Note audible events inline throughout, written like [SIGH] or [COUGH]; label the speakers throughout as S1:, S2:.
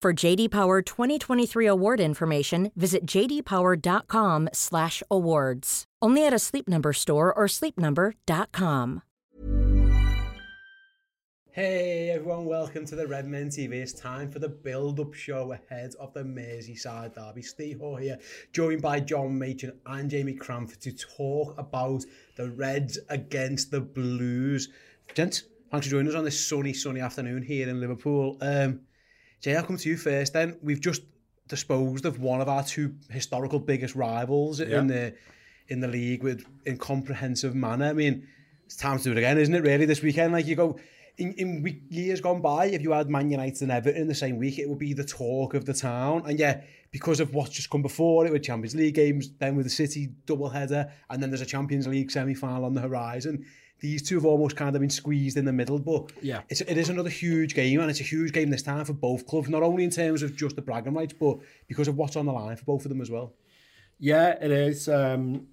S1: For JD Power 2023 award information, visit jdpower.com/awards. Only at a Sleep Number store or sleepnumber.com.
S2: Hey everyone, welcome to the Redmen TV. It's time for the build-up show ahead of the Merseyside derby. Steve Hoare here, joined by John Machin and Jamie Cranford to talk about the Reds against the Blues. Gents, thanks for joining us on this sunny, sunny afternoon here in Liverpool. Um, Jay, I'll come to you first then. We've just disposed of one of our two historical biggest rivals
S3: yeah.
S2: in the in the league with in comprehensive manner. I mean, it's time to do it again, isn't it, really, this weekend? Like, you go, in, in week, years gone by, if you had Man United and Everton in the same week, it would be the talk of the town. And yeah, because of what's just come before it with Champions League games, then with the City double header, and then there's a Champions League semi-final on the horizon, These two have almost kind of been squeezed in the middle, but
S3: Yeah.
S2: it's, it is another huge game, and it's a huge game this time for both clubs, not only in terms of just the bragging rights, but because of what's on the line for both of them as well.
S3: Yeah, it is. Um,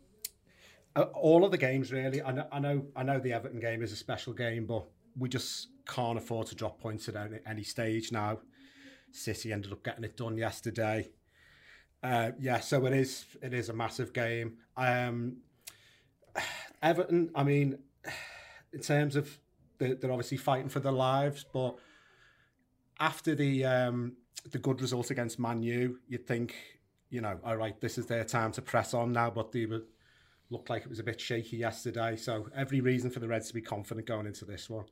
S3: uh, all of the games really. I know, I know. I know the Everton game is a special game, but we just can't afford to drop points at any, any stage now. City ended up getting it done yesterday. Uh, yeah, so it is. It is a massive game. Um, [SIGHS] Everton. I mean, in terms of they're, they're obviously fighting for their lives, but after the um, the good result against Man U, you'd think, you know, all right, this is their time to press on now, but they were, looked like it was a bit shaky yesterday. So every reason for the Reds to be confident going into this one.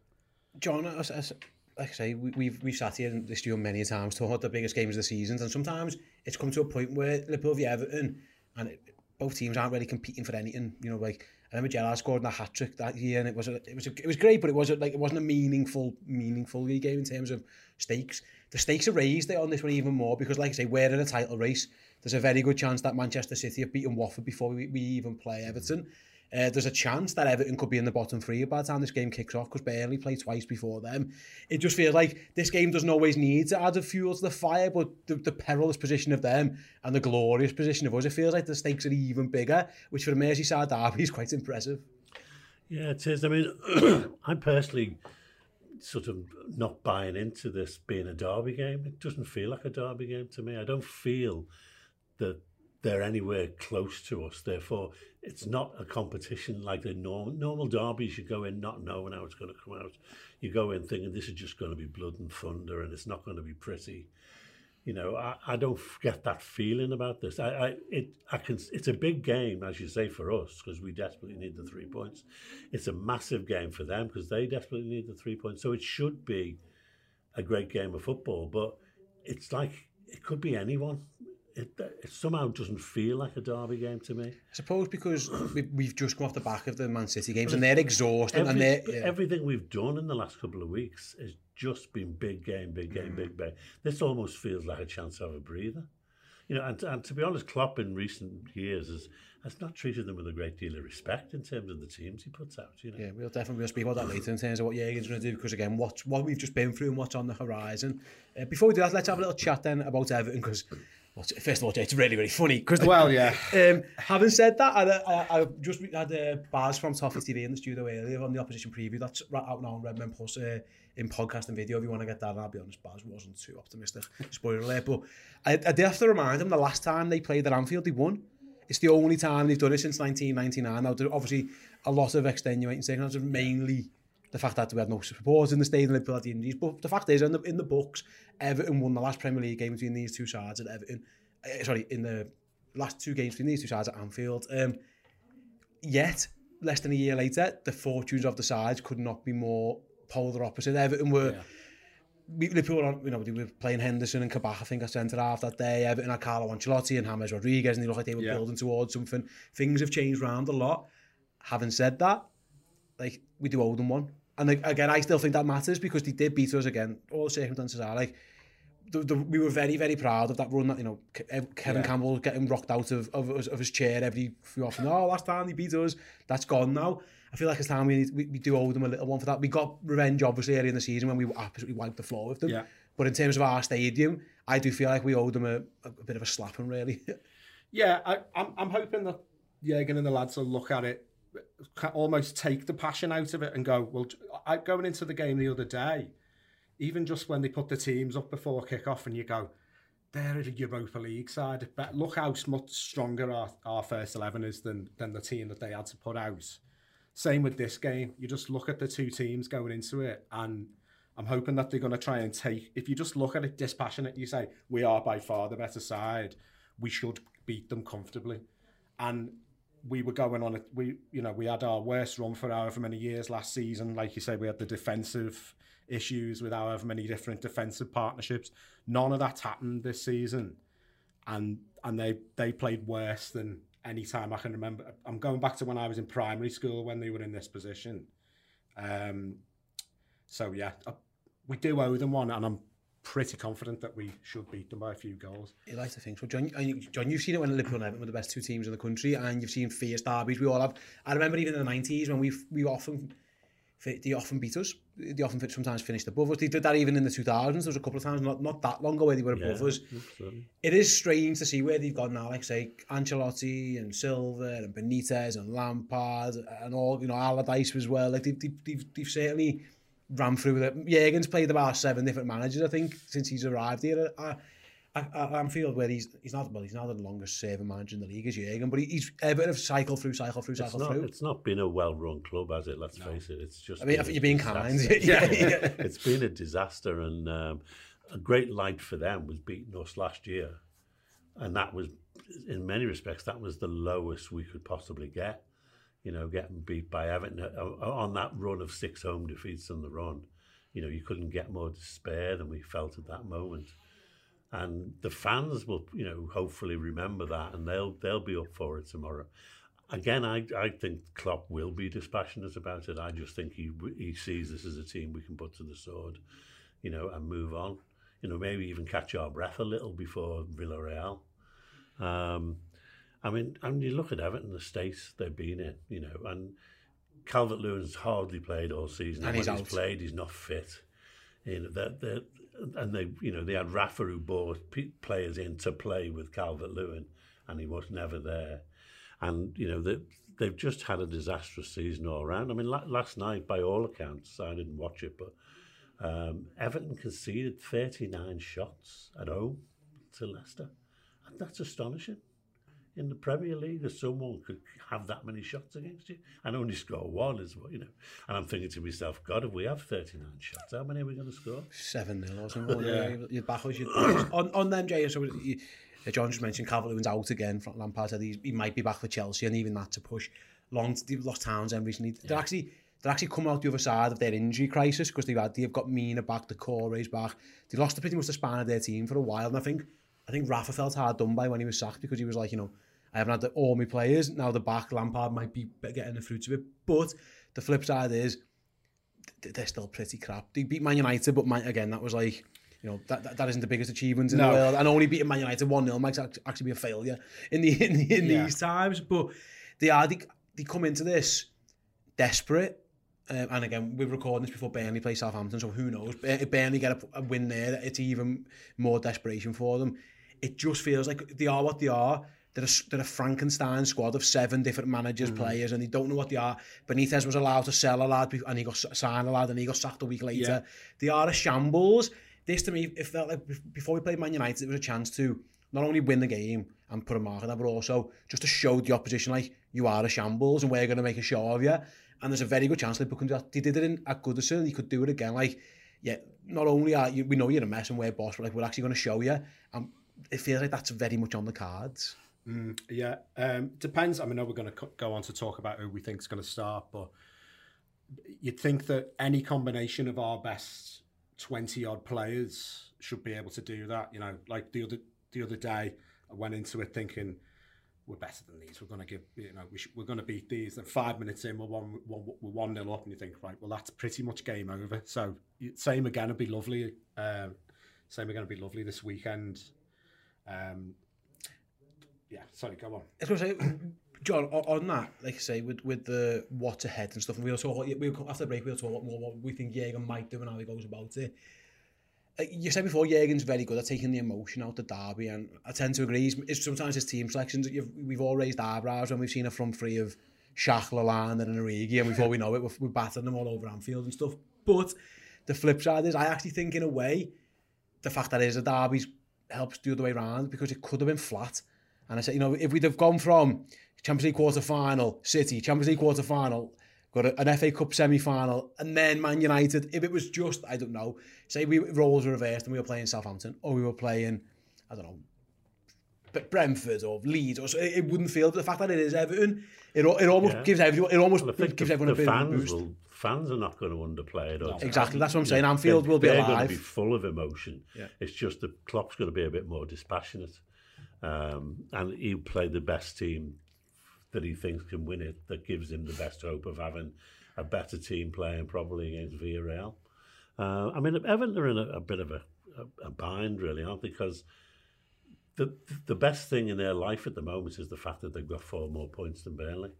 S2: John, as, as, like I say, we, we've we've sat here in this studio many times talking about the biggest games of the seasons, and sometimes it's come to a point where Liverpool v Everton, and it, both teams aren't really competing for anything. You know, like And remember Gerrard scored a hat trick that year, and it was a, it was a, it was great, but it wasn't like it wasn't a meaningful meaningful league game in terms of stakes. The stakes are raised on this one even more because, like I say, we're in a title race. There's a very good chance that Manchester City have beaten Watford before we, we even play Everton. Mm. Uh, there's a chance that Everton could be in the bottom three by the time this game kicks off because Burnley played twice before them. It just feels like this game doesn't always need to add a fuel to the fire, but the, the perilous position of them and the glorious position of us, it feels like the stakes are even bigger, which for a Merseyside derby is quite impressive.
S4: Yeah, it is. I mean, [CLEARS THROAT] I'm personally sort of not buying into this being a derby game. It doesn't feel like a derby game to me. I don't feel that they're anywhere close to us. Therefore, it's not a competition like the normal normal derbies. You go in not knowing how it's going to come out. You go in thinking this is just going to be blood and thunder, and it's not going to be pretty. You know, I, I don't get that feeling about this. I, I it I can. It's a big game, as you say, for us because we desperately need the three points. It's a massive game for them because they desperately need the three points. So it should be a great game of football, but it's like it could be anyone. It, it somehow doesn't feel like a derby game to me.
S2: I suppose because we, we've just come off the back of the Man City games and they're exhausting and they're. Yeah.
S4: Everything we've done in the last couple of weeks has just been big game, big game, big game. This almost feels like a chance to have a breather. You know, and, and to be honest, Klopp in recent years has, has not treated them with a great deal of respect in terms of the teams he puts out. You know,
S2: Yeah, we'll definitely we'll speak about that later in terms of what Jurgen's going to do because again, what what we've just been through and what's on the horizon. Uh, before we do that, let's have a little chat then about Everton because. first of all, it's really, really funny. Cause the,
S3: well, yeah. [LAUGHS]
S2: Um, having said that, I, I, I just had uh, Baz from Toffee TV in the studio earlier on the opposition preview. That's right out now on Redmen Plus uh, in podcast and video. If you want to get that, and I'll be honest, Baz wasn't too optimistic. Spoiler alert. But I, I did have to remind them the last time they played at Anfield, they won. It's the only time they've done it since 1999. Now, obviously, a lot of extenuating circumstances, mainly the fact that we had no support in the stadium, Liverpool had the injuries, but the fact is, in the, in the books, Everton won the last Premier League game between these two sides at Everton, uh, sorry, in the last two games between these two sides at Anfield. Um, yet, less than a year later, the fortunes of the sides could not be more polar opposite. Everton were... Yeah. We, Liverpool, you know, we were playing Henderson and Kabach, I think, at centre half that day. Everton had Carlo Ancelotti and James Rodriguez, and they looked like they were yeah. building towards something. Things have changed around a lot. Having said that, like, we do owe them one. And like, again, I still think that matters because they did beat us again. All the circumstances are like, the, the, we were very, very proud of that run that, you know, Kevin yeah. Campbell getting rocked out of, of, of his chair every few often. Oh, last time he beat us. That's gone now. I feel like it's time we, need, we, we do owe them a little one for that. We got revenge, obviously, early in the season when we absolutely wiped the floor with them.
S3: Yeah.
S2: But in terms of our stadium, I do feel like we owe them a, a, a bit of a slapping, really. [LAUGHS]
S3: yeah, I, I'm, I'm hoping that Jurgen and the lads will look at it, almost take the passion out of it and go, well, I, going into the game the other day, even just when they put the teams up before kick-off and you go, they're a Europa League side. But look how much stronger our, our first 11 is than, than the team that they had to put out. Same with this game. You just look at the two teams going into it, and I'm hoping that they're going to try and take. If you just look at it dispassionate, you say we are by far the better side. We should beat them comfortably, and we were going on it. We, you know, we had our worst run for however many years last season. Like you said, we had the defensive issues with however many different defensive partnerships. None of that's happened this season, and and they they played worse than any time I can remember. I'm going back to when I was in primary school when they were in this position. Um, so yeah, we do owe them one, and I'm pretty confident that we should beat them by a few goals.
S2: You like to think so. John, John, you've seen it when Liverpool and were the best two teams in the country, and you've seen fierce derbies. We all have. I remember even in the 90s when we we often they often beat us. They often sometimes finished above us. They did that even in the 2000s. There was a couple of times not, not that long ago where they were above yeah, us. Absolutely. It is strange to see where they've gone now. Like say Ancelotti and Silva and Benitez and Lampard and all you know Allardyce as well. Like they've, they've, they've, they've certainly ran through that. Jürgen's played about seven different managers, I think, since he's arrived here I, at, Anfield, where he's he's not well, he's not the longest serving manager in the league as Jürgen, but he, he's ever of cycle through, cycle through, cycle
S4: it's not,
S2: through.
S4: It's not been a well-run club, has it? Let's no. face it. It's just.
S2: I mean, you're being kind. [LAUGHS]
S4: yeah, yeah. it's been a disaster, and um, a great light for them was beating us last year, and that was, in many respects, that was the lowest we could possibly get. You know getting beat by Everton uh, on that run of six home defeats on the run you know you couldn't get more despair than we felt at that moment and the fans will, you know, hopefully remember that, and they'll they'll be up for it tomorrow. Again, I I think Klopp will be dispassionate about it. I just think he he sees this as a team we can put to the sword, you know, and move on. You know, maybe even catch our breath a little before Villarreal. Um, I mean, I mean, you look at Everton, the states they've been in, you know, and Calvert Lewin's hardly played all season.
S2: And,
S4: and
S2: he's
S4: when he's played, he's not fit. You know, they're, they're, and they, you know, they had Rafa who brought players in to play with Calvert Lewin, and he was never there. And you know, they, they've just had a disastrous season all around. I mean, la- last night, by all accounts, I didn't watch it, but um, Everton conceded 39 shots at home to Leicester. And that's astonishing in the Premier League that someone could have that many shots against you and only score one as well, you know. And I'm thinking to myself, God, if we have 39 shots, how many are we going to score?
S2: 7-0 or something. yeah. You'd back us. You'd on, on them, Jay, so you, uh, John just mentioned Calvert-Lewin's out again. Front Lampard said he, he might be back for Chelsea and even that to push. Long, they've lost Townsend recently. Yeah. They're actually they're actually come out the other side of their injury crisis because they've had, they've got Mina back, the Corey's back. They lost the, pretty much the span of their team for a while and I think I think Rafa felt hard done by when he was sacked because he was like, you know, I haven't had the, all my players. Now the back, Lampard might be getting the fruits of it. But the flip side is they're still pretty crap. They beat Man United, but Man, again, that was like, you know, that, that, that isn't the biggest achievement in no. the world. And only beating Man United 1-0 might actually be a failure in the in, the, in yeah. these times. But they are, they, they come into this desperate. Um, and again, we're recording this before Burnley play Southampton, so who knows? If Burnley get a, a win there, it's even more desperation for them. it just feels like they are what they are. They're a, they're a Frankenstein squad of seven different managers, mm. players, and they don't know what they are. Benitez was allowed to sell a lad, and he got signed a lad, and he got sacked a week later. Yeah. They are a shambles. This to me, it felt like before we played Man United, it was a chance to not only win the game and put a mark on that, but also just to show the opposition, like, you are a shambles and we're going to make a show of you. And there's a very good chance Liverpool can do that. They did it in, at Goodison, they could do it again. Like, yeah, not only are you, we know you're a mess and we're boss, but like, we're actually going to show you. And it feels like that's very much on the cards.
S3: Mm, yeah, um, depends. I mean, we're going to go on to talk about who we think is going to start, but you'd think that any combination of our best twenty odd players should be able to do that. You know, like the other the other day, I went into it thinking we're better than these. We're going to give, you know, we should, we're going to beat these. And five minutes in, we're one, one, we're one nil up, and you think, right, well, that's pretty much game over. So same again it'd be lovely. Um, same again it'd be lovely this weekend. Um, yeah, sorry, go on.
S2: I going to say, John, on that, like I say, with, with the what ahead and stuff, and we'll talk, we'll, after the break, we'll talk more what we think Jürgen might do and how he goes about it. Uh, you said before, Jürgen's very good at taking the emotion out of Derby, and I tend to agree. It's sometimes his team selections, we've all raised eyebrows when we've seen a front three of Shaq, Lallana and Origi, and before we know it, we're, we're battering them all over Anfield and stuff. But the flip side is, I actually think, in a way, the fact that it is a Derby's helps the other way around because it could have been flat. And I said, you know, if we'd have gone from Champions League quarter final, City, Champions League quarter final, got an FA Cup semi final, and then Man United, if it was just, I don't know, say we roles were reversed and we were playing Southampton, or we were playing, I don't know, but Brentford or Leeds, or so it, it wouldn't feel. But the fact that it is Everton, it, it almost yeah. gives everyone, it almost well, gives everyone
S4: the
S2: a bit of a boost.
S4: Will fans are not going to underplay it. No.
S2: Exactly, that's what I'm saying. Anfield
S4: they're,
S2: will be
S4: they're
S2: alive.
S4: going to be full of emotion. Yeah. It's just the Klopp's going to be a bit more dispassionate. Um, and he'll play the best team that he thinks can win it, that gives him the best hope of having a better team playing probably against Villarreal. Uh, I mean, Everton are in a, a bit of a, a, a, bind, really, aren't they? Because the the best thing in their life at the moment is the fact that they've got four more points than Burnley.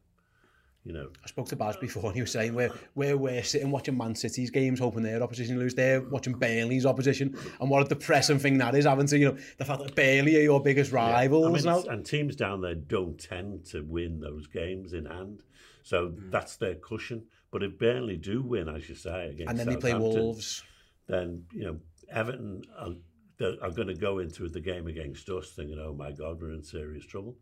S4: You know,
S2: I spoke to Baz before and he was saying where where we're sitting watching Man City's games, hoping their opposition lose. They're watching Burnley's opposition, and what a depressing thing that is, having to you know the fact that Burnley are your biggest rivals yeah. I mean.
S4: And teams down there don't tend to win those games in hand, so mm. that's their cushion. But if Burnley do win, as you say, against
S2: and then they play Wolves,
S4: then you know Everton are, are going to go into the game against us thinking, "Oh my God, we're in serious trouble."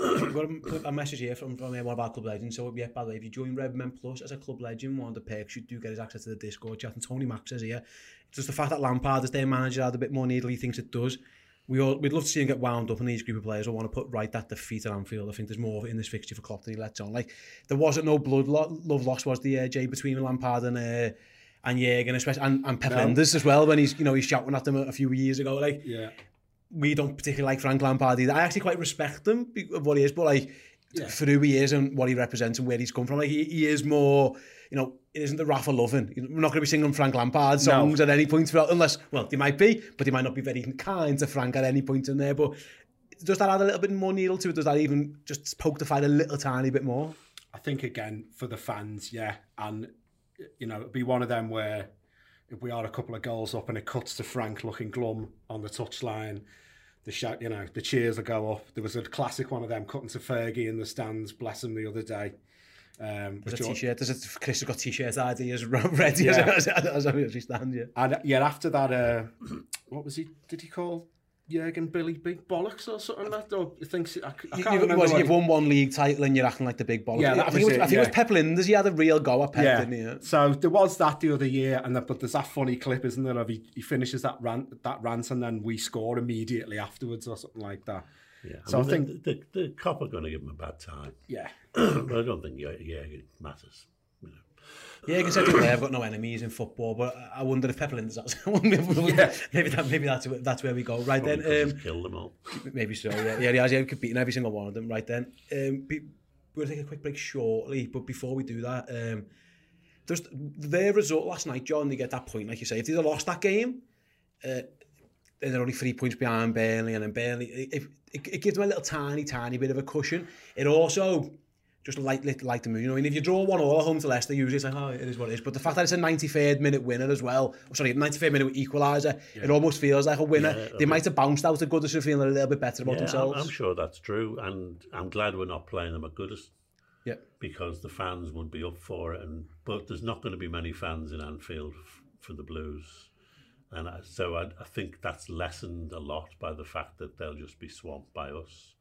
S2: I've got a, a message here from, from uh, one of our club legends. So, yeah, by the way, if you join Redmen Plus as a club legend, one of the perks you do get is access to the Discord chat. And Tony Max says here, it's just the fact that Lampard, as their manager, had a bit more needle he thinks it does. We all, we'd love to see him get wound up, and these group of players will want to put right that defeat at Anfield. I think there's more in this fixture for Klopp than he lets on. Like, there wasn't no blood lo love lost, was the uh, Jay, between Lampard and uh, and Jürgen, especially, and, and Pep no. as well, when he's, you know, he's shouting at them a, a few years ago. Like,
S3: yeah.
S2: We don't particularly like Frank Lampard either. I actually quite respect him of what he is, but like yeah. for who he is and what he represents and where he's come from, like he, he is more, you know, it isn't the Rafa loving. We're not going to be singing Frank Lampard songs no. at any point throughout, unless, well, they might be, but they might not be very kind to Frank at any point in there. But does that add a little bit more needle to it? Does that even just poke the fight a little tiny bit more?
S3: I think again for the fans, yeah, and you know, it'd be one of them where we are a couple of goals up and it cuts to Frank looking glum on the touchline. The shout, you know, the cheers will go up. There was a classic one of them cutting to Fergie in the stands, bless him the other day.
S2: Um, there's a t-shirt, there's a, Chris has got t-shirt ideas [LAUGHS] ready yeah. as, as, as, as, stand, yeah.
S3: And yeah, after that, uh, [CLEARS THROAT] what was he, did he call Jurgen Billy Big Bollocks or something like that? Or thinks, I, I can't
S2: you,
S3: remember.
S2: Was, you've won one league title and you're acting like the Big Bollocks. Yeah, I think, it was, I think yeah. it was Pep Linders. He had a real go at Pep, yeah. didn't he?
S3: So there was that the other year, and the, but there's that funny clip, isn't there, of he, he finishes that rant, that rant and then we score immediately afterwards or something like that.
S4: Yeah, so I, mean, I think the, the, the cop are going to give him a bad time.
S3: Yeah, [CLEARS THROAT]
S4: but I don't think Jurgen matters.
S2: Yeah, because I I've got no enemies in football, but I wonder if Pepperlin's that's [LAUGHS] yeah. maybe that maybe that's that's where we go. Right Probably then,
S4: um, kill them all.
S2: Maybe so. Yeah, yeah, he has. Yeah, beaten every single one of them. Right then, um, be, we're gonna take a quick break shortly, but before we do that, um, just their result last night, John, they get that point, like you say, if they'd have lost that game. Uh, they're only three points behind Burnley and then Burnley it, it, it gives them a little tiny tiny bit of a cushion it also just like the move. You know, and if you draw one all at home to Leicester, usually it's like, oh, it is what it is. But the fact that it's a 93rd minute winner as well, oh, sorry, 93rd minute equaliser, yeah. it almost feels like a winner. Yeah, they might have bounced out of Goodison feeling a little bit better about
S4: yeah,
S2: themselves.
S4: I'm, I'm sure that's true, and I'm glad we're not playing them at Goodison.
S2: Yeah.
S4: Because the fans would be up for it, and but there's not going to be many fans in Anfield f- for the Blues. And I, so I, I think that's lessened a lot by the fact that they'll just be swamped by us.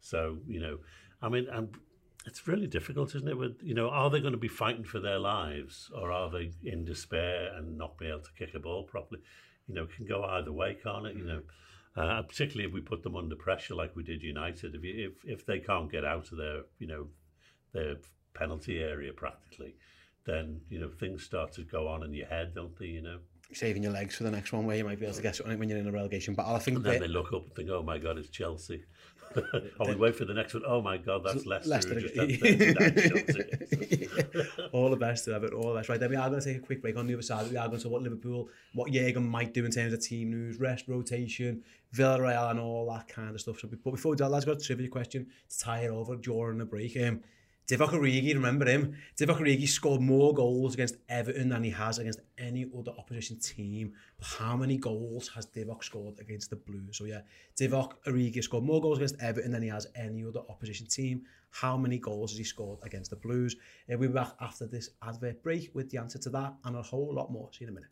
S4: So, you know, I mean, and it's really difficult, isn't it? With you know, are they going to be fighting for their lives, or are they in despair and not be able to kick a ball properly? You know, it can go either way, can't it? You know, uh, particularly if we put them under pressure like we did United. If you, if if they can't get out of their you know their penalty area practically, then you know things start to go on in your head, don't they? You know
S2: saving your legs for the next one where you might be able to get something when you're in a relegation battle. I think
S4: and then they look up and think, "Oh my God, it's Chelsea." oh, we wait for the next one. Oh my God, that's Leicester. Leicester [LAUGHS] yeah. [LAUGHS]
S2: all the best to it. all the best. Right, then we are going to take a quick break on the other side. We are going to what Liverpool, what Jürgen might do in terms of team news, rest, rotation, Villarreal and all that kind of stuff. So, but before we do that, lads, go got a trivia question to tie it over during the break. Um, Divock Origi, remember him. Divock Origi scored more goals against Everton than he has against any other opposition team. But how many goals has Divock scored against the Blues? So yeah, Divock Origi scored more goals against Everton than he has any other opposition team. How many goals has he scored against the Blues? Uh, we'll be back after this advert break with the answer to that and a whole lot more. See you in a minute.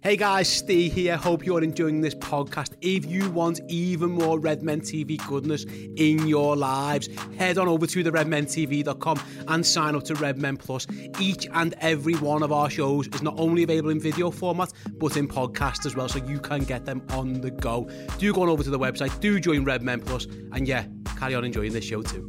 S2: Hey guys, Steve here. Hope you're enjoying this podcast. If you want even more Redmen TV goodness in your lives, head on over to the redmentv.com and sign up to Redmen Plus. Each and every one of our shows is not only available in video format, but in podcast as well, so you can get them on the go. Do go on over to the website, do join Redmen Plus, and yeah, carry on enjoying this show too.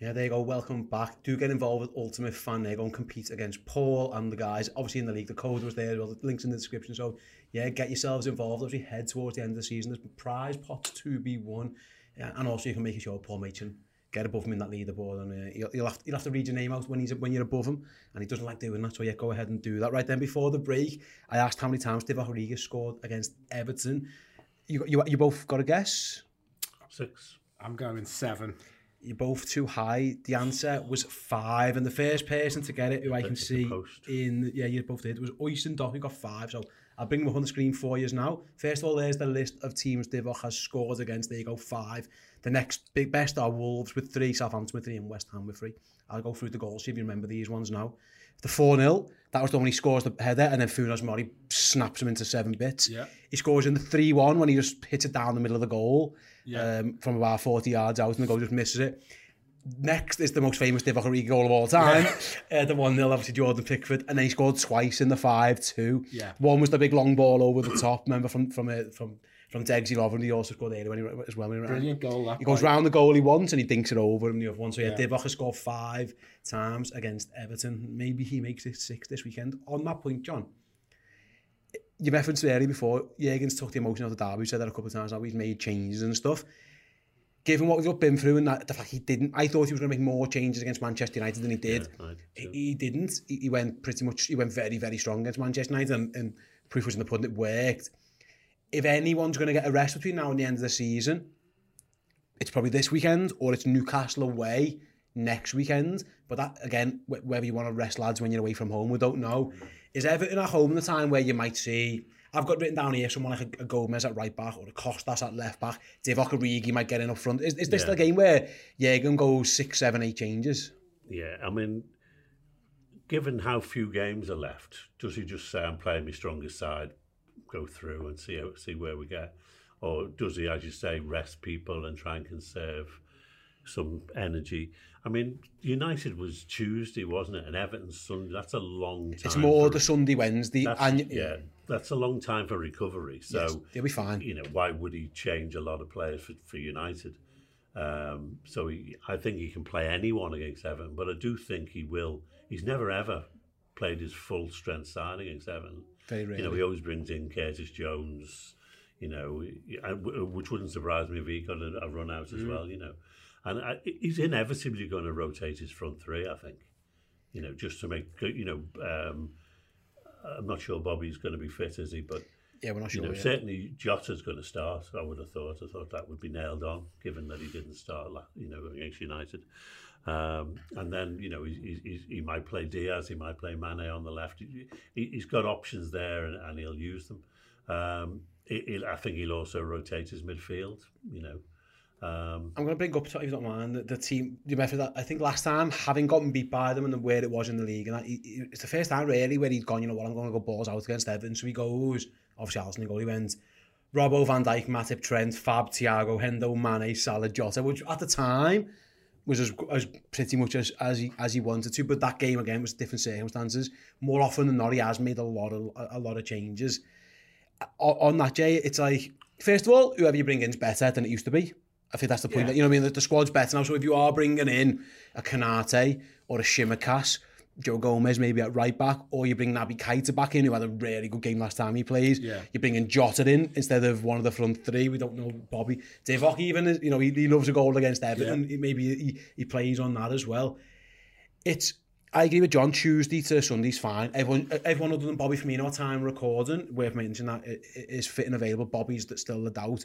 S2: Yeah, there you go. Welcome back. Do get involved with Ultimate Fan. They're go and compete against Paul and the guys. Obviously in the league, the code was there. Well, the links in the description. So yeah, get yourselves involved. Obviously head towards the end of the season. There's prize pots to be won, yeah, and also you can make sure Paul Machin get above him in that leaderboard, and uh, you'll, you'll have you'll have to read your name out when he's when you're above him, and he doesn't like doing that. So yeah, go ahead and do that. Right then, before the break, I asked how many times Divock Rodriguez scored against Everton. You you you both got a guess.
S4: Six.
S3: I'm going seven
S2: you're both too high. The answer was five, and the first person to get it, who I can see in yeah, you both did was Oyson Dock, who got five. So I'll bring them up on the screen for you now. First of all, there's the list of teams Divock has scored against. There you go, five. The next big best are Wolves with three, Southampton with three, and West Ham with three. I'll go through the goals, see if you remember these ones now. The 4 0 That was the one he scores the header, and then Funes Mori snaps him into seven bits.
S3: Yeah.
S2: He scores in the 3-1 when he just hits it down the middle of the goal yeah. um, from about 40 yards out, and the goal just misses it. Next is the most famous Divock Origi goal of all time. Yeah. [LAUGHS] Uh, the 1-0, obviously, Jordan Pickford. And then he scored twice in the 5-2.
S3: Yeah.
S2: One was the big long ball over the top, remember, from, from, uh, from from Degsy Love and he also scored there when he, as well. When
S3: he Brilliant goal. That
S2: he goes round the goal he wants and he dinks it over him the other one. So yeah, yeah. Divock has scored five times against Everton. Maybe he makes it six this weekend. On that point, John, you referenced earlier before, Jürgen's took the emotion out of the derby. Said that a couple of times that He's made changes and stuff. Given what we've been through and that, the fact he didn't, I thought he was going to make more changes against Manchester United than he did. Yeah, right, he, he didn't. He, he went pretty much, he went very, very strong against Manchester United and, and proof was in the pudding, it worked. If anyone's going to get a rest between now and the end of the season, it's probably this weekend or it's Newcastle away next weekend. But that, again, whether you want to rest lads when you're away from home, we don't know. Is Everton at home in the time where you might see, I've got written down here, someone like a, a Gomez at right back or a Costas at left back, Divock Origi might get in up front. Is, is this
S4: Yeah.
S2: the game where Jürgen goes six, seven, eight changes?
S4: Yeah, I mean, given how few games are left, does he just say, I'm playing my strongest side, go through and see how, see where we get? Or does he, as you say, rest people and try and conserve some energy? I mean, United was Tuesday, wasn't it? And Everton Sunday. That's a long time.
S2: It's more
S4: for-
S2: the Sunday, Wednesday. and
S4: yeah, that's a long time for recovery. So
S2: Yes, they'll be fine.
S4: You know, why would he change a lot of players for, for United? Um, so he, I think he can play anyone against Everton, but I do think he will. He's never ever played his full strength side against Everton.
S2: Very
S4: You know, he always brings in Curtis Jones. You know, which wouldn't surprise me if he got a, run out
S2: Mm.
S4: as well. You know, and I, he's inevitably going to rotate his front three. I think. You know, just to make you know. Um, I'm not sure Bobby's going to be fit, is he? But
S2: Yeah, we're not sure.
S4: you know,
S2: yet.
S4: certainly Jota's going to start. I would have thought. I thought that would be nailed on, given that he didn't start, you know, against United. Um, and then you know he, he, he might play Diaz, he might play Mane on the left. He, he's got options there, and, and he'll use them. Um, he, I think he'll also rotate his midfield. You know, um,
S2: I'm going to bring up, if you don't mind, the, the team. You remember that? I think last time, having gotten beat by them and where it was in the league, and that, he, it's the first time really where he'd gone. You know what? I'm going to go balls out against Everton. So he goes. obviously Alisson goal, he went Robbo, Van Dijk, Matip, Trent, Fab, Thiago, Hendo, Mane, Salah, Jota, which at the time was as, as pretty much as, as, he, as he wanted to. But that game again was different circumstances. More often than not, he has made a lot of, a, a lot of changes. O, on that day, it's like, first of all, whoever you bring in is better than it used to be. I think that's the point. Yeah. That, you know what I mean? The, the squad's better now. So if you are bringing in a Kanate or a Shimakas, Joe Gomez maybe at right back, or you bring Naby Keita back in, who had a really good game last time he plays.
S3: Yeah.
S2: You bring in Jota in instead of one of the front three. We don't know Bobby. Divock even, is- you know, he, he loves a goal against Everton. He- Maybe he, he plays on that as well. It's I agree with John. Tuesday to Sunday's fine. Everyone, everyone other than Bobby for Firmino at time recording, worth mentioning that i- i- fit and available. Bobby's that still the doubt.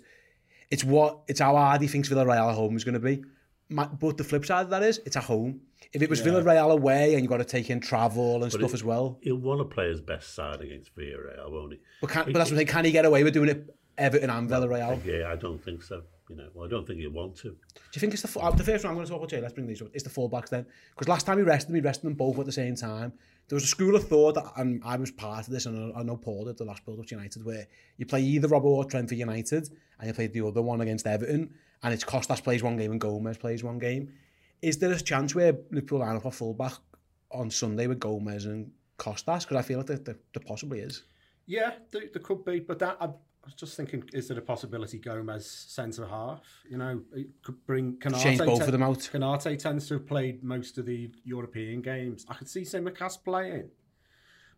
S2: It's what it's how hard he thinks Villarreal at home is going to be. but the flip side of that is, it's at home. If it was yeah. Villarreal away and you've got to take in travel and but stuff
S4: it,
S2: as well.
S4: He'll want to play his best side against Villarreal, won't he?
S2: But, can, but that's what I'm saying, can he get away with doing it Everton and Villarreal?
S4: Yeah, I don't think so. You know, well, I don't think he'll want to.
S2: Do you think it's the, the first one I'm going to talk about, Jay, let's bring these up, it's the fullbacks then? Because last time he rested them, he rested them both at the same time. There was a school of thought, that, and I was part of this, and I know Paul did the last build-up to United, where you play either Robbo or Trent for United, and you play the other one against Everton. And it's Costas plays one game and Gomez plays one game. Is there a chance where Liverpool line up a fullback on Sunday with Gomez and Costas? Because I feel like there, there, there possibly is.
S3: Yeah, there, there could be, but that I, I was just thinking: is there a possibility Gomez centre half? You know, it could bring Konaté.
S2: Change both
S3: te-
S2: of them out.
S3: Konaté tends to have played most of the European games. I could see Tsimikas playing,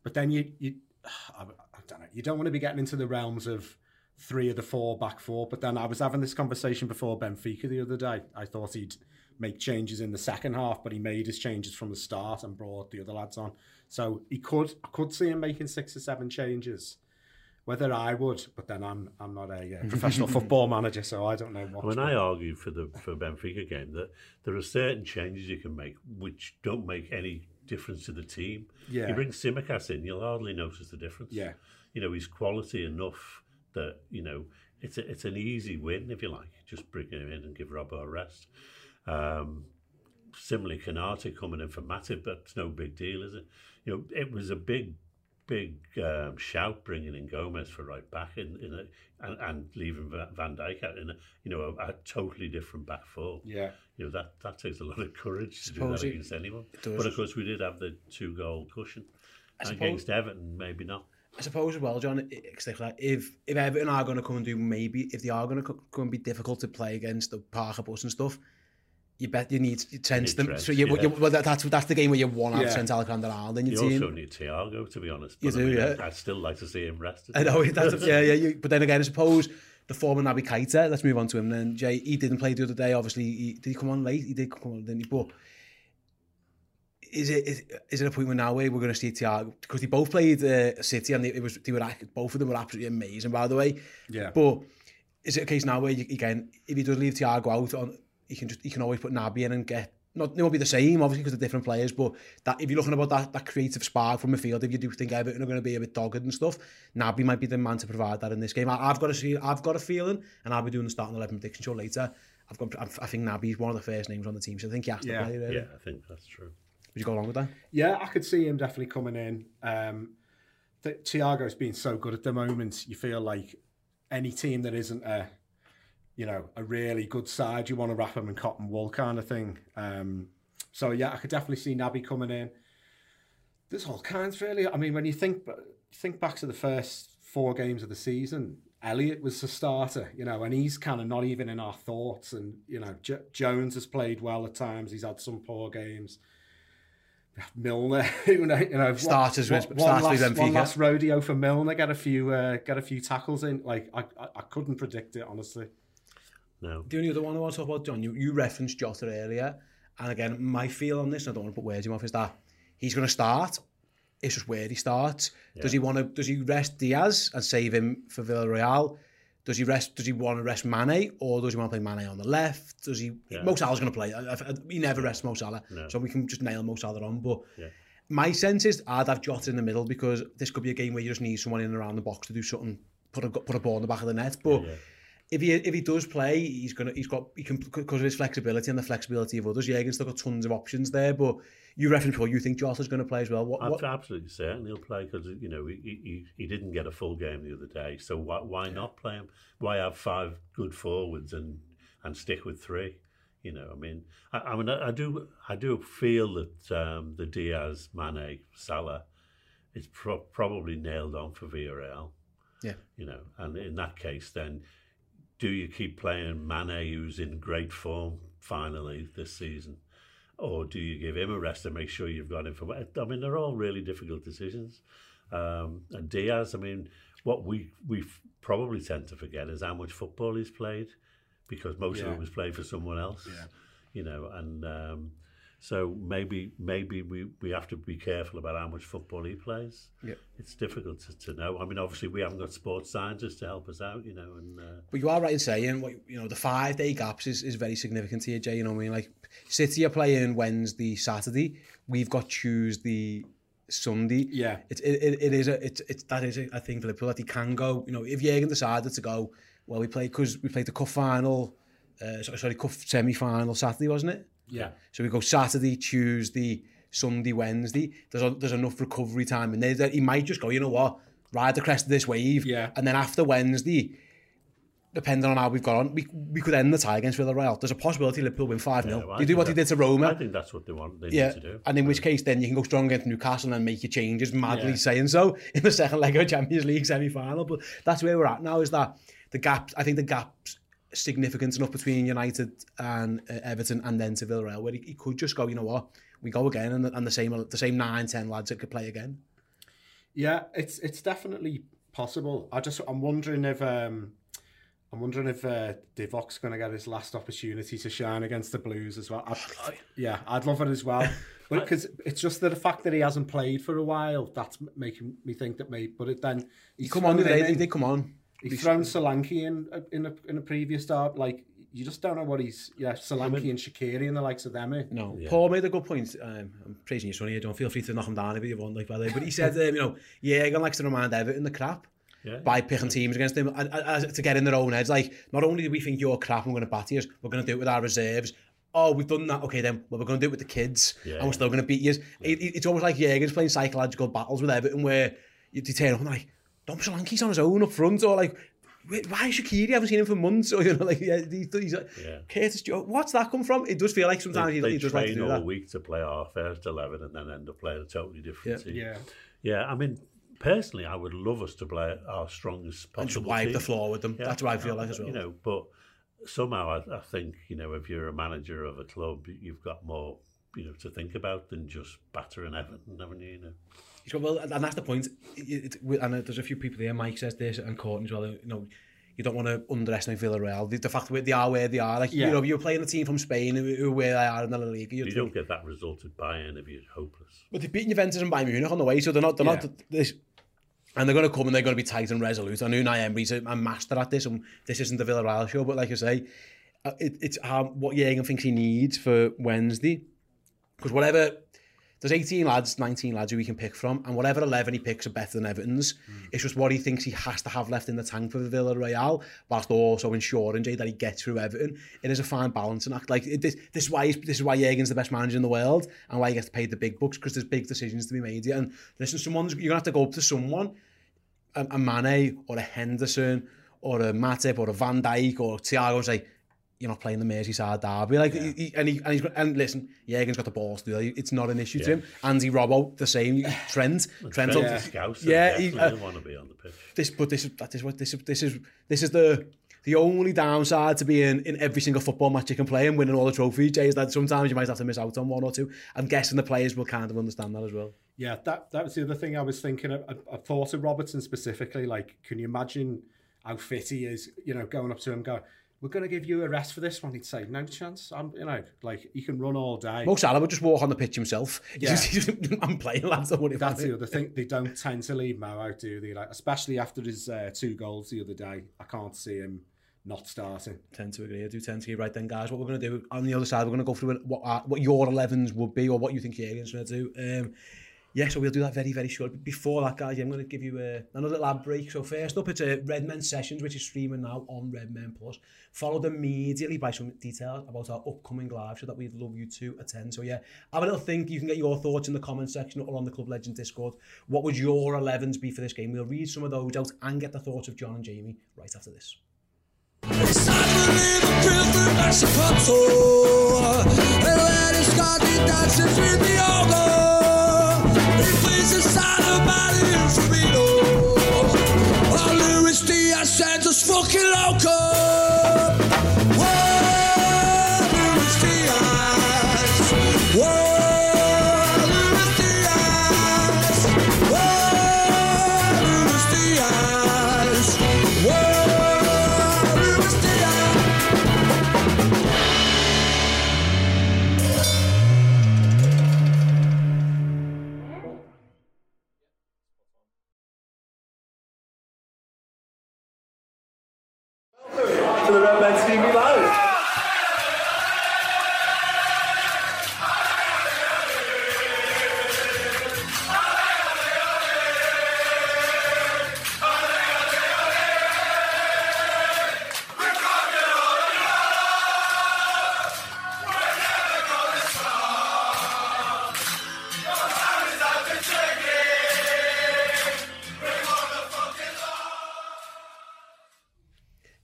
S3: but then you you [SIGHS] I, I don't know. You don't want to be getting into the realms of three of the four back four. But then I was having this conversation before Benfica the other day. I thought he'd make changes in the second half, but he made his changes from the start and brought the other lads on. So he could I could see him making six or seven changes. Whether I would, but then I'm I'm not a uh, [LAUGHS] professional football manager, so I don't know what.
S4: When I argue for the for Benfica game that there are certain changes you can make which don't make any difference to the team.
S3: Yeah.
S4: You bring Tsimikas in, you'll hardly notice the difference.
S3: Yeah.
S4: You know, he's quality enough that, you know, it's a, it's an easy win, if you like. Just bring him in and give Robbo a rest. Um, similarly, Konaté coming in for Matip, that's no big deal, is it? You know, it was a big, big um, shout bringing in Gomez for right back in, in a, and, and leaving Van Dijk out in a, you know, a, a totally different back four.
S3: yeah,
S4: You know, that, that takes a lot of courage to do that against anyone. But of course, we did have the two goal cushion. Against Everton, maybe not.
S2: I suppose as well, John, if, if Everton are going to come and do maybe, if they are going to come and be difficult to play against the Parker bus and stuff, you bet you need Trent.
S4: Need
S2: them,
S4: Trent
S2: so you,
S4: yeah.
S2: you, well, that's, that's the game where you want out
S3: yeah.
S2: Trent Alexander-Arnold in your you team.
S4: You also need Thiago, to be honest. But you
S2: do, I
S4: mean,
S2: yeah.
S4: I'd still like to see him rested.
S2: I know, that's, [LAUGHS] yeah, yeah. You, but then again, I suppose the former Naby Keita, let's move on to him then. Jay, he didn't play the other day, obviously. He, did he come on late? He did come on, didn't he? But is it is, is it a point where now we're going to see Thiago because they both played uh, City and they, it was they were both of them were absolutely amazing by the way.
S3: Yeah.
S2: But is it a case now where you, again if he does leave Thiago out on he can just he can always put Naby in and get not it won't be the same obviously because they're different players but that if you're looking about that that creative spark from the field if you do think Everton are going to be a bit dogged and stuff Naby might be the man to provide that in this game. I, I've got a see I've got a feeling and I'll be doing the starting 11 prediction show later. I've got I think Naby's one of the first names on the team so I think he has to
S3: yeah,
S2: play really.
S4: Yeah, I think that's true.
S2: Would you go along with that?
S3: Yeah, I could see him definitely coming in. Um, the, Thiago's been so good at the moment. You feel like any team that isn't a, you know, a really good side, you want to wrap them in cotton wool kind of thing. Um, so yeah, I could definitely see Naby coming in. There's all kinds really. I mean, when you think think back to the first four games of the season, Elliot was the starter, you know, and he's kind of not even in our thoughts. And you know, J- Jones has played well at times. He's had some poor games. Milner, [LAUGHS] you know, you know
S2: starters,
S3: one, one,
S2: starters
S3: last, one last rodeo for Milner. Got a few, uh, got a few tackles in. Like I, I, I couldn't predict it honestly.
S4: No.
S2: The only other one I want to talk about, John, you, you referenced Jota earlier, and again, my feel on this, and I don't want to put words in my mouth, is that he's going to start. It's just where he starts. Yeah. Does he want to? Does he rest Diaz and save him for Villarreal? Does he rest? Does he want to rest Mane, or does he want to play Mane on the left? Does he?
S4: Yeah.
S2: Mo Salah's going to play. I, I, he never rests Mo Salah,
S4: no.
S2: so we can just nail Mo Salah on. But
S4: yeah.
S2: my sense is I'd have Jota in the middle because this could be a game where you just need someone in and around the box to do something, put a put a ball in the back of the net. But
S4: yeah, yeah
S2: if he if he does play, he's gonna he's got he can because of his flexibility and the flexibility of others. Jürgen's still got tons of options there, but you referenced before you think Jota's going to play as well. What, what?
S4: Absolutely certain he'll play because you know he, he he didn't get a full game the other day, so why why yeah. not play him? Why have five good forwards and and stick with three? You know, I mean, I, I mean, I, I do I do feel that um, the Diaz, Mane, Salah is pro- probably nailed on for Villarreal.
S2: Yeah,
S4: you know, and in that case, then do you keep playing Mane, who's in great form finally this season? or do you give him a rest and make sure you've got him for? I mean, they're all really difficult decisions. Um, and Diaz, I mean, what we we probably tend to forget is how much football he's played, because most of it was played for someone else.
S3: Yeah.
S4: You know, and um, So maybe maybe we, we have to be careful about how much football he plays.
S2: Yeah.
S4: It's difficult to, to know. I mean, obviously we haven't got sports scientists to help us out, you know. And uh...
S2: but you are right in saying what you know the five day gaps is, is very significant here, Jay. You know, I mean, like City are playing Wednesday, Saturday. We've got Tuesday, Sunday.
S3: Yeah.
S2: It it, it, it is a it's it's that is a, I think for Liverpool that he can go. You know, if Jurgen decided to go, well, we play because we played the cup final. Uh, so- sorry, cup semi final Saturday, wasn't it?
S3: Yeah.
S2: So we go Saturday, Tuesday, Sunday, Wednesday. There's a, there's enough recovery time and he might just go, you know what, ride the crest of this wave.
S3: Yeah.
S2: And then after Wednesday, depending on how we've got on, we, we could end the tie against Villarreal. There's a possibility Liverpool win 5 0.
S4: well,
S2: you do what he did to Roma.
S4: I think that's what they want. They
S2: yeah,
S4: need to do.
S2: and in which case, then you can go strong against Newcastle and make your changes, madly
S3: Yeah.
S2: saying so in the second leg of Champions League semi final. But that's where we're at now. Is that the gap? I think the gap's significant enough between United and uh, Everton, and then to Villarreal, where he, he could just go. You know what? We go again, and, the- and the same the same nine, ten lads that could play again.
S3: Yeah, it's it's definitely possible. I just I'm wondering if um I'm wondering if uh, Divock's going to get his last opportunity to shine against the Blues as well. I, I, yeah, I'd love it as well. [LAUGHS] Because it's just that the fact that he hasn't played for a while that's making me think that maybe. But it, then
S2: He come on, they, they come on.
S3: He thrown Solanke in uh, in a, in a previous start. Like you just don't know what he's yeah Solanke I mean, and Shakiri and the likes of them. Eh?
S2: No, yeah. Paul made a good point. Um, I'm praising you, Sonny. I don't feel free to knock him down if you want, like by the way. But he said, um, you know, yeah, going likes to remind Everton the crap.
S4: Yeah.
S2: by picking teams against them and, and, and to get in their own heads like not only do we think you're crap and we're going to bat you we're going to do it with our reserves oh, we've done that, okay then, well, we're going to do it with the kids,
S4: yeah.
S2: and we're still going to beat you. It, it, it's almost like Jaeger's playing psychological battles with Everton, where you, you turn up and like, Dom Solanke's on his own up front, or like, "Wait, why is Shaqiri? I haven't seen him for months, [LAUGHS] or you know, like, yeah, he's, he's like,
S4: Yeah.
S2: Curtis Jones. What's that come from? It does feel like sometimes
S4: they,
S2: he,
S4: they
S2: he does like to
S4: train
S2: do
S4: all
S2: that.
S4: week to play our first 11 and then end up playing a totally different
S2: Yeah.
S4: team.
S3: Yeah.
S4: Yeah, I mean, personally, I would love us to play our strongest
S2: and just
S4: possible
S2: wipe
S4: team.
S2: the floor with them.
S4: Yeah,
S2: That's what I feel like as well.
S4: You know, but somehow I, I think, you know, if you're a manager of a club, you've got more, you know, to think about than just battering Everton, haven't you? you know?
S2: He's got, well, and that's the point. It, it, and there's a few people there. Mike says this, and Courtney as well. You know, you don't want to underestimate Villarreal. The, the fact that they are where they are, like
S3: Yeah.
S2: you know, you're playing a team from Spain who, who where they are in the La Liga.
S4: You
S2: You'd
S4: don't get that result at Bayern if you're hopeless.
S2: but they've beaten Juventus and Bayern Munich on the way, so they're not. They're
S3: Yeah.
S2: not this. And they're going to come and they're going to be tight and resolute. I know Unai Emery's a, a master at this, and this isn't the Villarreal show, but like I say, uh, it, it's how, what Jurgen thinks he needs for Wednesday. Because whatever, there's 18 lads, 19 lads who he can pick from, and whatever 11 he picks are better than Everton's. Mm. It's just what he thinks he has to have left in the tank for the Villarreal, whilst also ensuring Jay, that he gets through Everton. It is a fine balancing act. Like it, this, this is why this is why Jurgen's the best manager in the world, and why he gets paid the big bucks because there's big decisions to be made here. And listen, someone's you're gonna have to go up to someone, a, a Mane or a Henderson or a Matip or a Van Dijk or Thiago and say you're not playing the Merseyside derby. Like, yeah. he, and, he, and, he's, and listen, Jürgen's got the balls to do that. It's not an issue yeah. to him. Andy Robbo, the same. [SIGHS] Trent,
S4: Trent, Trent yeah. Scouse, yeah, he uh, want to be on the pitch.
S2: This, but this that is what this is this is this is the the only downside to being in every single football match you can play and winning all the trophies, Jay, is that sometimes you might have to miss out on one or two. I'm guessing the players will kind of understand that as well.
S3: Yeah, that that was the other thing I was thinking. I, I thought of Robertson specifically. Like, can you imagine? how fit he is, you know, going up to him, going, we're going to give you a rest for this one. He'd say, no chance. I'm, you know, like, he can run all day.
S2: Mo Salah would just walk on the pitch himself. Yeah. Just, I'm playing, lads.
S3: I'm That's the other thing. They don't tend to leave Mo out, do they? Like, especially after his uh, two goals the other day. I can't see him not starting.
S2: Tend to agree. I do tend to agree. Right then, guys, what we're going to do on the other side, we're going to go through what, uh, what your 11s would be or what you think Jürgen's going to do. Um, yeah, so we'll do that very, very short. But Before that, guys, I'm going to give you a, another lab break. So first up, it's uh, a Redmen Sessions, which is streaming now on Redmen Plus. Followed immediately by some details about our upcoming live show that we'd love you to attend. So yeah, have a little think. You can get your thoughts in the comment section or on the Club Legend Discord. What would your 11s be for this game? We'll read some of those out and get the thoughts of John and Jamie right after this. Fucking loco. so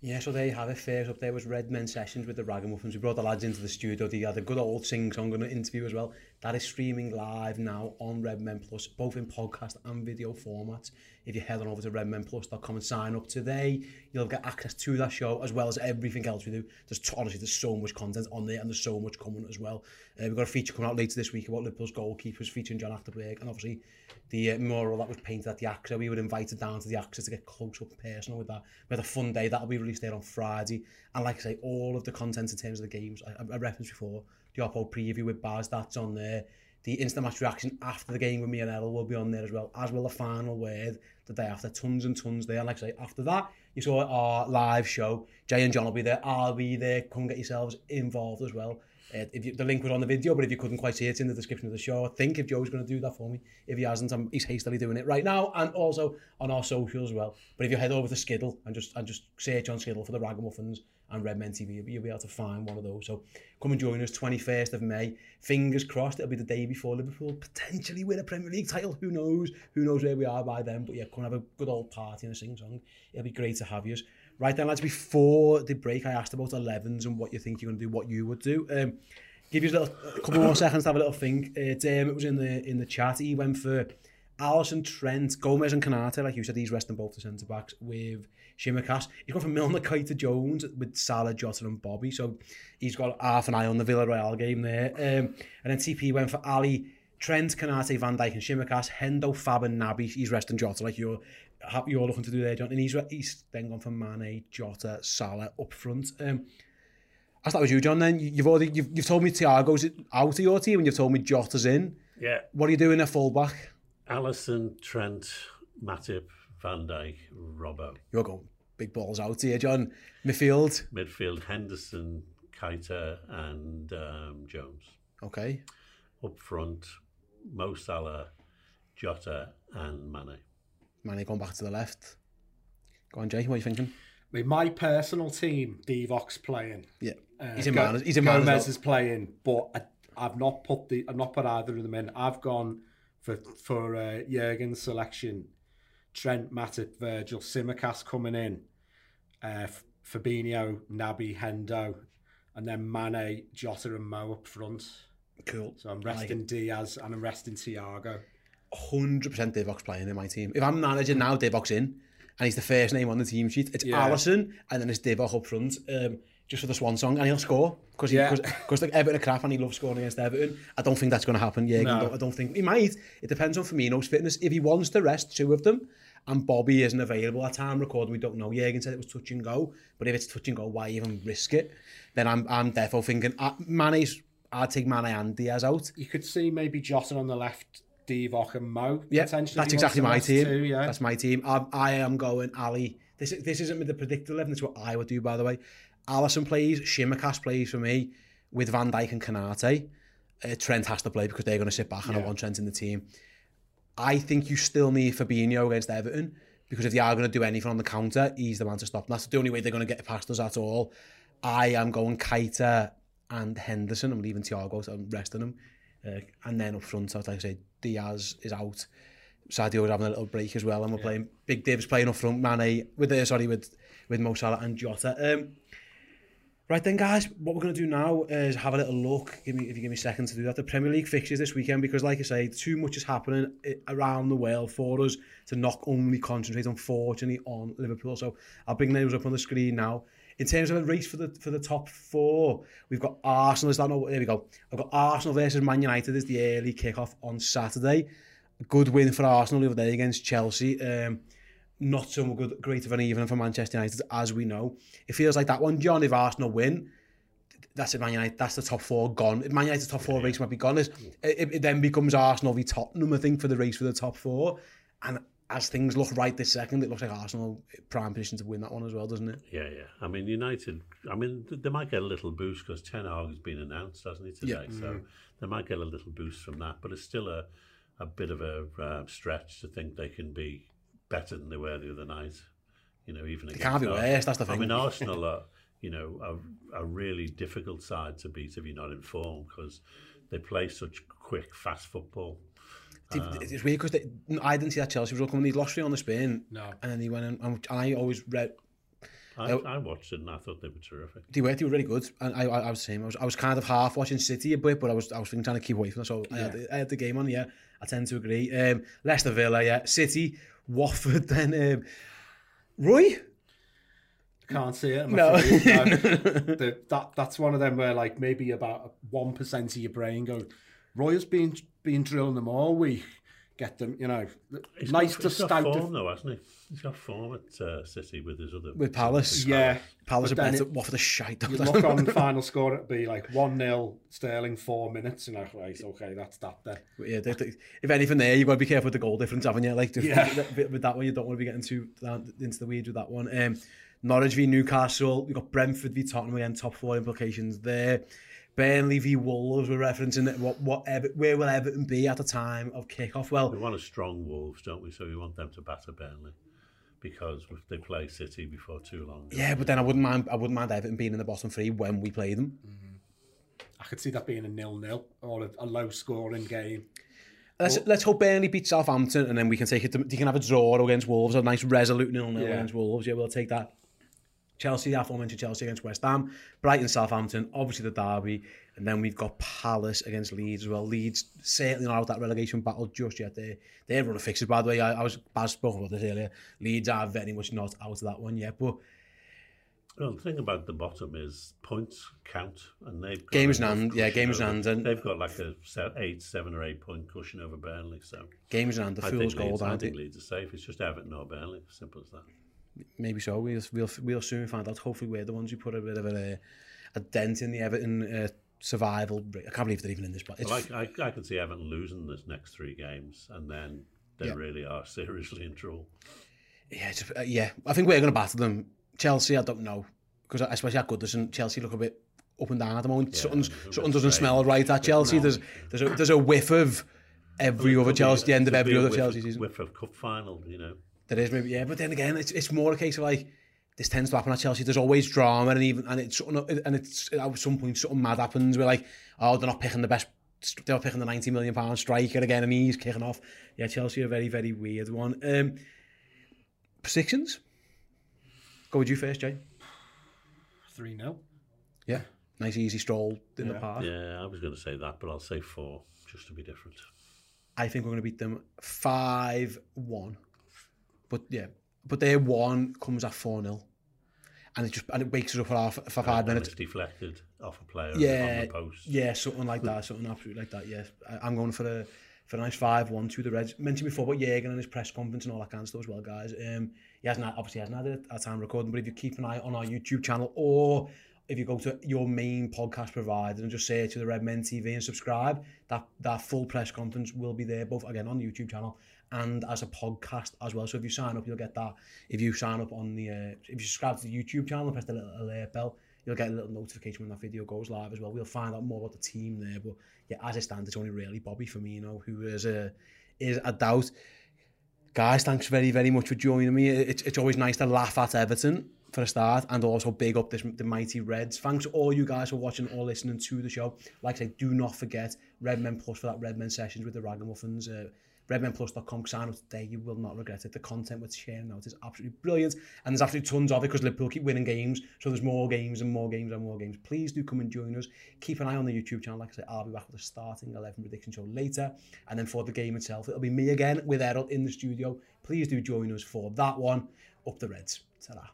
S2: Yeah, so have it. First up there. was Red Men Sessions with the Ragamuffins. We brought the lads into the studio. They had a good old sing-song to interview as well. That is streaming live now on Redmen Plus, both in podcast and video format. If you head on over to redmenplus.com and sign up today, you'll get access to that show as well as everything else we do. There's honestly there's so much content on there and there's so much coming as well. Uh, we've got a feature coming out later this week about Liverpool's goalkeepers featuring John Achterberg and obviously the uh, mural that was painted at the AXA. We were invited down to the AXA to get close up personal with that. We had a fun day. That'll be released there on Friday. And like I say, all of the content in terms of the games, I, I referenced before, the Oppo preview with Baz, that's on there. The instant match reaction after the game with me and Errol will be on there as well, as will the final word the day after. Tons and tons there. And like I say, after that, you saw our live show. Jay and John will be there. I'll be there. Come get yourselves involved as well. Uh, if you, the link was on the video, but if you couldn't quite see it, in the description of the show. I think if Joe's going to do that for me, if he hasn't, I'm, he's hastily doing it right now, and also on our socials as well. But if you head over to Skiddle and just and just search on Skiddle for the Ragamuffins, and Redmen TV. You'll be able to find one of those. So come and join us 21st of May. Fingers crossed it'll be the day before Liverpool potentially win a Premier League title. Who knows? Who knows where we are by then? But yeah, come and have a good old party and a sing song. It'll be great to have you. Right then, lads, before the break, I asked about 11s and what you think you're going to do, what you would do. Um, give you a, little, a couple more seconds to have a little think. Uh, it was in the in the chat. He went for Alisson, Trent, Gomez and Canata, like you said, he's resting both the centre-backs with Shimmer Cass. He's gone from Milner Kite to Jones with Salah, Jota and Bobby. So he's got half an eye on the Villarreal game there. Um, and then TP went for Ali, Trent, Kanate, Van Dijk and Shimmer Cass, Hendo, Fab and Naby. He's resting Jota like you're, you're looking to do there, John. And he's, he's then gone for Mane, Jota, Salah up front. Um, I thought it was you, John, then you've already you've, you've told me Thiago's out of your team and you've told me Jota's in.
S4: Yeah.
S2: What are you doing at fullback?
S4: Allison, Trent, Matip, Van Dijk, Robbo.
S2: You're going big balls out here, John. Midfield.
S4: Midfield: Henderson, Keita and um, Jones.
S2: Okay.
S4: Up front, Mo Salah, Jota, and Mane.
S2: Mane going back to the left. Go on, Jay. What are you thinking?
S3: I mean, my personal team, Divock's playing.
S2: Yeah.
S3: Uh,
S2: He's in
S3: Go-
S2: man. He's in man. as
S3: Gomez
S2: well.
S3: is playing, but I, I've not put the I've not put either of them in. I've gone for for uh, Jürgen's selection. Trent, Matip, Virgil, Tsimikas coming in. Uh, Fabinho, Naby, Hendo, and then Mane, Jota, and Mo up front.
S2: Cool.
S3: So I'm resting Diaz and I'm resting Thiago.
S2: 100% Divock's playing in my team. If I'm managing now, Divock's in, and he's the first name on the team sheet. It's
S3: Yeah.
S2: Alisson, and then it's Divock up front, um, just for the swan song, and he'll score because he,
S3: Yeah.
S2: cause, cause like Everton are crap and he loves scoring against Everton. I don't think that's going to happen. Yeah,
S3: No.
S2: I don't think he might. It depends on Firmino's fitness. If he wants to rest two of them, and Bobby isn't available at time recording, we don't know. Jürgen said it was touch and go, but if it's touch and go, why even risk it? Then I'm I'm therefore thinking uh, Mane's. I'd take Mane and Diaz out.
S3: You could see maybe Jota on the left, Divock and Mo.
S2: Yeah,
S3: potentially
S2: that's exactly my team.
S3: Two, yeah,
S2: That's my team. I, I am going Ali. This this isn't the predicted eleven. It's what I would do, by the way. Alisson plays. Tsimikas plays for me with Van Dijk and Konaté. Uh, Trent has to play because they're going to sit back, and I want Trent in the team. I think you still need Fabinho against Everton because if they are going to do anything on the counter, he's the man to stop. And that's the only way they're going to get past us at all. I am going Keita and Henderson. I'm leaving Thiago, so I'm resting him. Uh, and then up front, like I say, Diaz is out. Sadio's having a little break as well, and we're yeah. playing, Big Dave's playing up front, Mane, with, uh, sorry, with, with Mo Salah and Jota. Um, Right then, guys, what we're going to do now is have a little look. Give me, if you give me a second to do that, the Premier League fixtures this weekend because, like I say, too much is happening around the world for us to not only concentrate, unfortunately, on Liverpool. So I'll bring names up on the screen now. In terms of a race for the for the top four, we've got Arsenal. Is that not? There we go. I've got Arsenal versus Man United is the early kickoff on Saturday. A good win for Arsenal the other day against Chelsea. Um, not so good, great of an evening for Manchester United, as we know. It feels like that one, John. If Arsenal win, that's it. Man United. That's the top four gone. If Man United's top four race might be gone. It, it, then becomes Arsenal v Tottenham, I think, for the race for the top four. And as things look right this second, it looks like Arsenal prime position to win that one as well, doesn't it?
S4: Yeah, yeah. I mean, United. I mean, th- they might get a little boost because Ten Hag has been announced, hasn't he, today?
S2: Yeah.
S4: So they might get a little boost from that. But it's still a, a bit of a uh, stretch to think they can be better than they were the other night. You know, even
S2: they
S4: against
S2: can't be worse. That's the thing.
S4: I mean, Arsenal are you know a, a really difficult side to beat if you're not in form because they play such quick, fast football.
S2: Um, it's weird because I didn't see that Chelsea result coming. He'd lost three on the spin,
S3: no.
S2: and then he went and, and I always read
S4: I, I watched it and I thought they were terrific.
S2: They were, they were really good. And I, I, I was the same. I was, I was kind of half watching City a bit, but I was, I was thinking, trying to keep away from it. So yeah. I, had, the, I had the game on, yeah. I tend to agree. Um, Leicester Villa, yeah. City, Watford, then um, Roy.
S3: Can't see it.
S2: No.
S3: Afraid, no. [LAUGHS] the, that, that's one of them where like maybe about 1% of your brain goes, Roy has been, been drilling them all week get them, you know,
S4: he's
S3: nice
S4: got,
S3: to stout.
S4: He's got form though, hasn't he? He's got form at uh, City with his other...
S2: With Palace.
S3: Yeah.
S2: Palace are better, Watford are shite.
S3: You look on the [LAUGHS] final score, it'd be like 1-0, Sterling, four minutes, and you like, right, okay, that's that then.
S2: Yeah, they, they, if anything there, you've got to be careful with the goal difference, haven't you? Like,
S3: yeah.
S2: with that one, you don't want to be getting too down into the weeds with that one. Um, Norwich v Newcastle, you've got Brentford v Tottenham again, top four implications there. Burnley v Wolves were referencing it. what, what Ever where will Everton be at the time of kick-off? Well,
S4: we want a strong Wolves, don't we? So we want them to batter Burnley because they play City before too long.
S2: Yeah, but then I wouldn't mind I wouldn't mind Everton being in the bottom three when we play them. Mm -hmm.
S3: I could see that being a nil-nil or a, a low-scoring game.
S2: Let's, well, let's hope Burnley beat Southampton and then we can take it to, you can have a draw against Wolves, a nice resolute nil-nil
S3: yeah.
S2: against Wolves. Yeah, we'll take that. Chelsea, aforementioned Chelsea against West Ham, Brighton, Southampton, obviously the derby, and then we've got Palace against Leeds as well. Leeds certainly not out of that relegation battle just yet. They they're running fixes, by the way. I, I was Baz spoke about this earlier. Leeds are very much not out of that one yet, but
S4: Well, the thing about the bottom is points count, and they've got
S2: Game is in hand, yeah,
S4: cushion
S2: game is in
S4: over-
S2: hand, and-
S4: they've got like a eight, seven or eight point cushion over Burnley. So
S2: games in hand, the
S4: I
S2: fool's gold,
S4: I think? Leeds are safe. It's just Everton or Burnley. Simple as that.
S2: maybe so. We'll, we'll, we'll soon find out. Hopefully we're the ones who put a bit of a, a dent in the Everton uh, survival. I can't believe they're even in this. But
S4: well, I, I, I can see Everton losing this next three games and then they
S2: yeah.
S4: really are [LAUGHS] seriously in trouble.
S2: Yeah, it's, uh, yeah. I think we're going to battle them. Chelsea, I don't know. Because especially at Goodison, Chelsea look a bit up and down at the moment.
S4: Yeah, something,
S2: something doesn't smell right at Chelsea. There's, there's, a, there's a whiff of every I mean, other Chelsea, the end of every other
S4: whiff,
S2: Chelsea season.
S4: Whiff of cup final, you know.
S2: There is maybe yeah, but then again, it's it's more a case of like this tends to happen at Chelsea. There's always drama, and even and it's something- and it's at some point something mad happens. We're like, oh, they're not picking the best. They're picking the 90 million pound striker again, and he's kicking off. Yeah, Chelsea are a very very weird one. Um, predictions. Go with you first, Jay.
S3: 3 0.
S2: Yeah, nice easy stroll in the park.
S4: Yeah, I was going to say that, but I'll say four, just to be different.
S2: I think we're going to beat them five one. But yeah, but their one comes at 4-0. And it just and it wakes us up for half for five
S4: and
S2: minutes.
S4: It's deflected off a player
S2: yeah,
S4: on the post.
S2: Yeah, something like that, something absolutely like that. Yes, yeah. I'm going for a for a nice 5-1 to the Reds. Mentioned before about Jürgen and his press conference and all that kind of stuff as well, guys. Um, he hasn't had, obviously hasn't had it at time recording, but if you keep an eye on our YouTube channel or if you go to your main podcast provider and just search to the Red Men TV and subscribe, that, that full press conference will be there, both again on the YouTube channel and as a podcast as well. So if you sign up, you'll get that. If you sign up on the, uh, if you subscribe to the YouTube channel and press the little alert bell, you'll get a little notification when that video goes live as well. We'll find out more about the team there, but yeah, as it stands, it's only really Bobby Firmino who is a is a doubt. Guys, thanks very very much for joining me. It's it's always nice to laugh at Everton for a start, and also big up this the mighty Reds. Thanks to all you guys for watching or listening to the show. Like I say, do not forget Redmen Plus for that Redmen sessions with the Ragamuffins. Uh, redmenplus.com because I know today you will not regret it. The content we're sharing out is absolutely brilliant and there's absolutely tons of it because Liverpool keep winning games. So there's more games and more games and more games. Please do come and join us. Keep an eye on the YouTube channel. Like I said, I'll be back with a starting 11 prediction show later. And then for the game itself, it'll be me again with Errol in the studio. Please do join us for that one. Up the Reds. ta